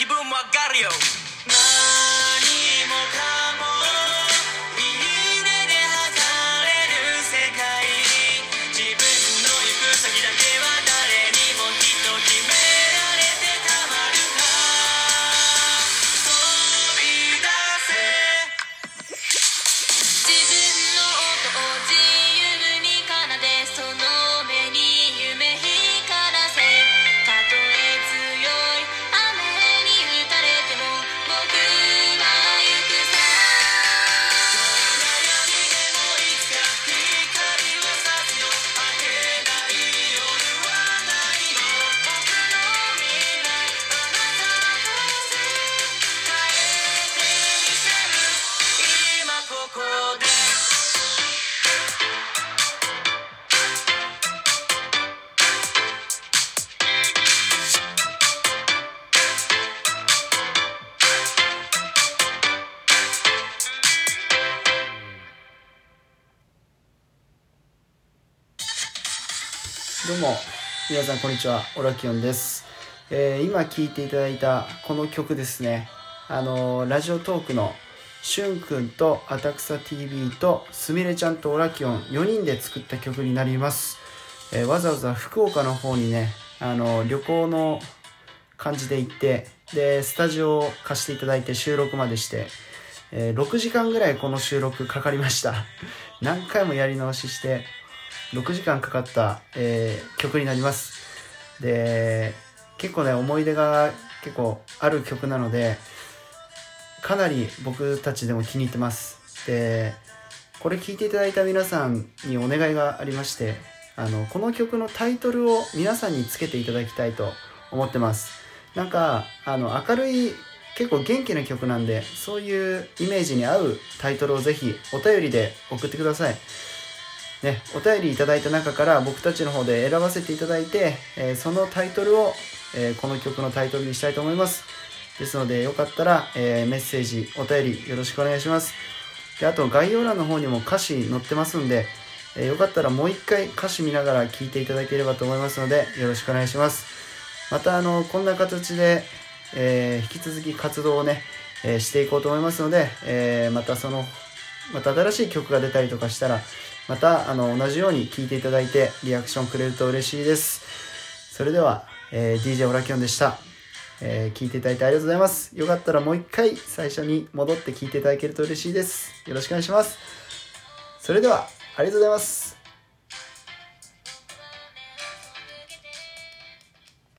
Kibu Magario. どうも皆さんこんにちはオラキオンです、えー今聴いていただいたこの曲ですね。あのーラジオトークのしゅんくんとあたくさ TV とすみれちゃんとオラキオン4人で作った曲になります、えーわざわざ福岡の方にねあのー旅行の感じで行ってでスタジオを貸していただいて収録までして、えー6時間ぐらいこの収録かかりました。何回もやり直しして6時間かかった、えー曲になります。で結構ね思い出が結構ある曲なのでかなり僕たちでも気に入ってます。でこれ聴いていただいた皆さんにお願いがありましてあのこの曲のタイトルを皆さんにつけていただきたいと思ってます。なんかあの明るい結構元気な曲なんでそういうイメージに合うタイトルをぜひお便りで送ってください。ね、お便りいただいた中から僕たちの方で選ばせていただいて、えーそのタイトルを、えーこの曲のタイトルにしたいと思います。ですのでよかったら、えーメッセージお便りよろしくお願いします。であと概要欄の方にも歌詞載ってますんで、えよかったらもう一回歌詞見ながら聴いていただければと思いますのでよろしくお願いします。またあのこんな形で、え引き続き活動をね、えしていこうと思いますので、えまたそのまた新しい曲が出たりとかしたらまたあの同じように聞いていただいてリアクションくれると嬉しいです。それでは、えー DJ オラキオンでした、えー聞いていただいてありがとうございます。よかったらもう一回最初に戻って聞いていただけると嬉しいです。よろしくお願いします。それではありがとうございます。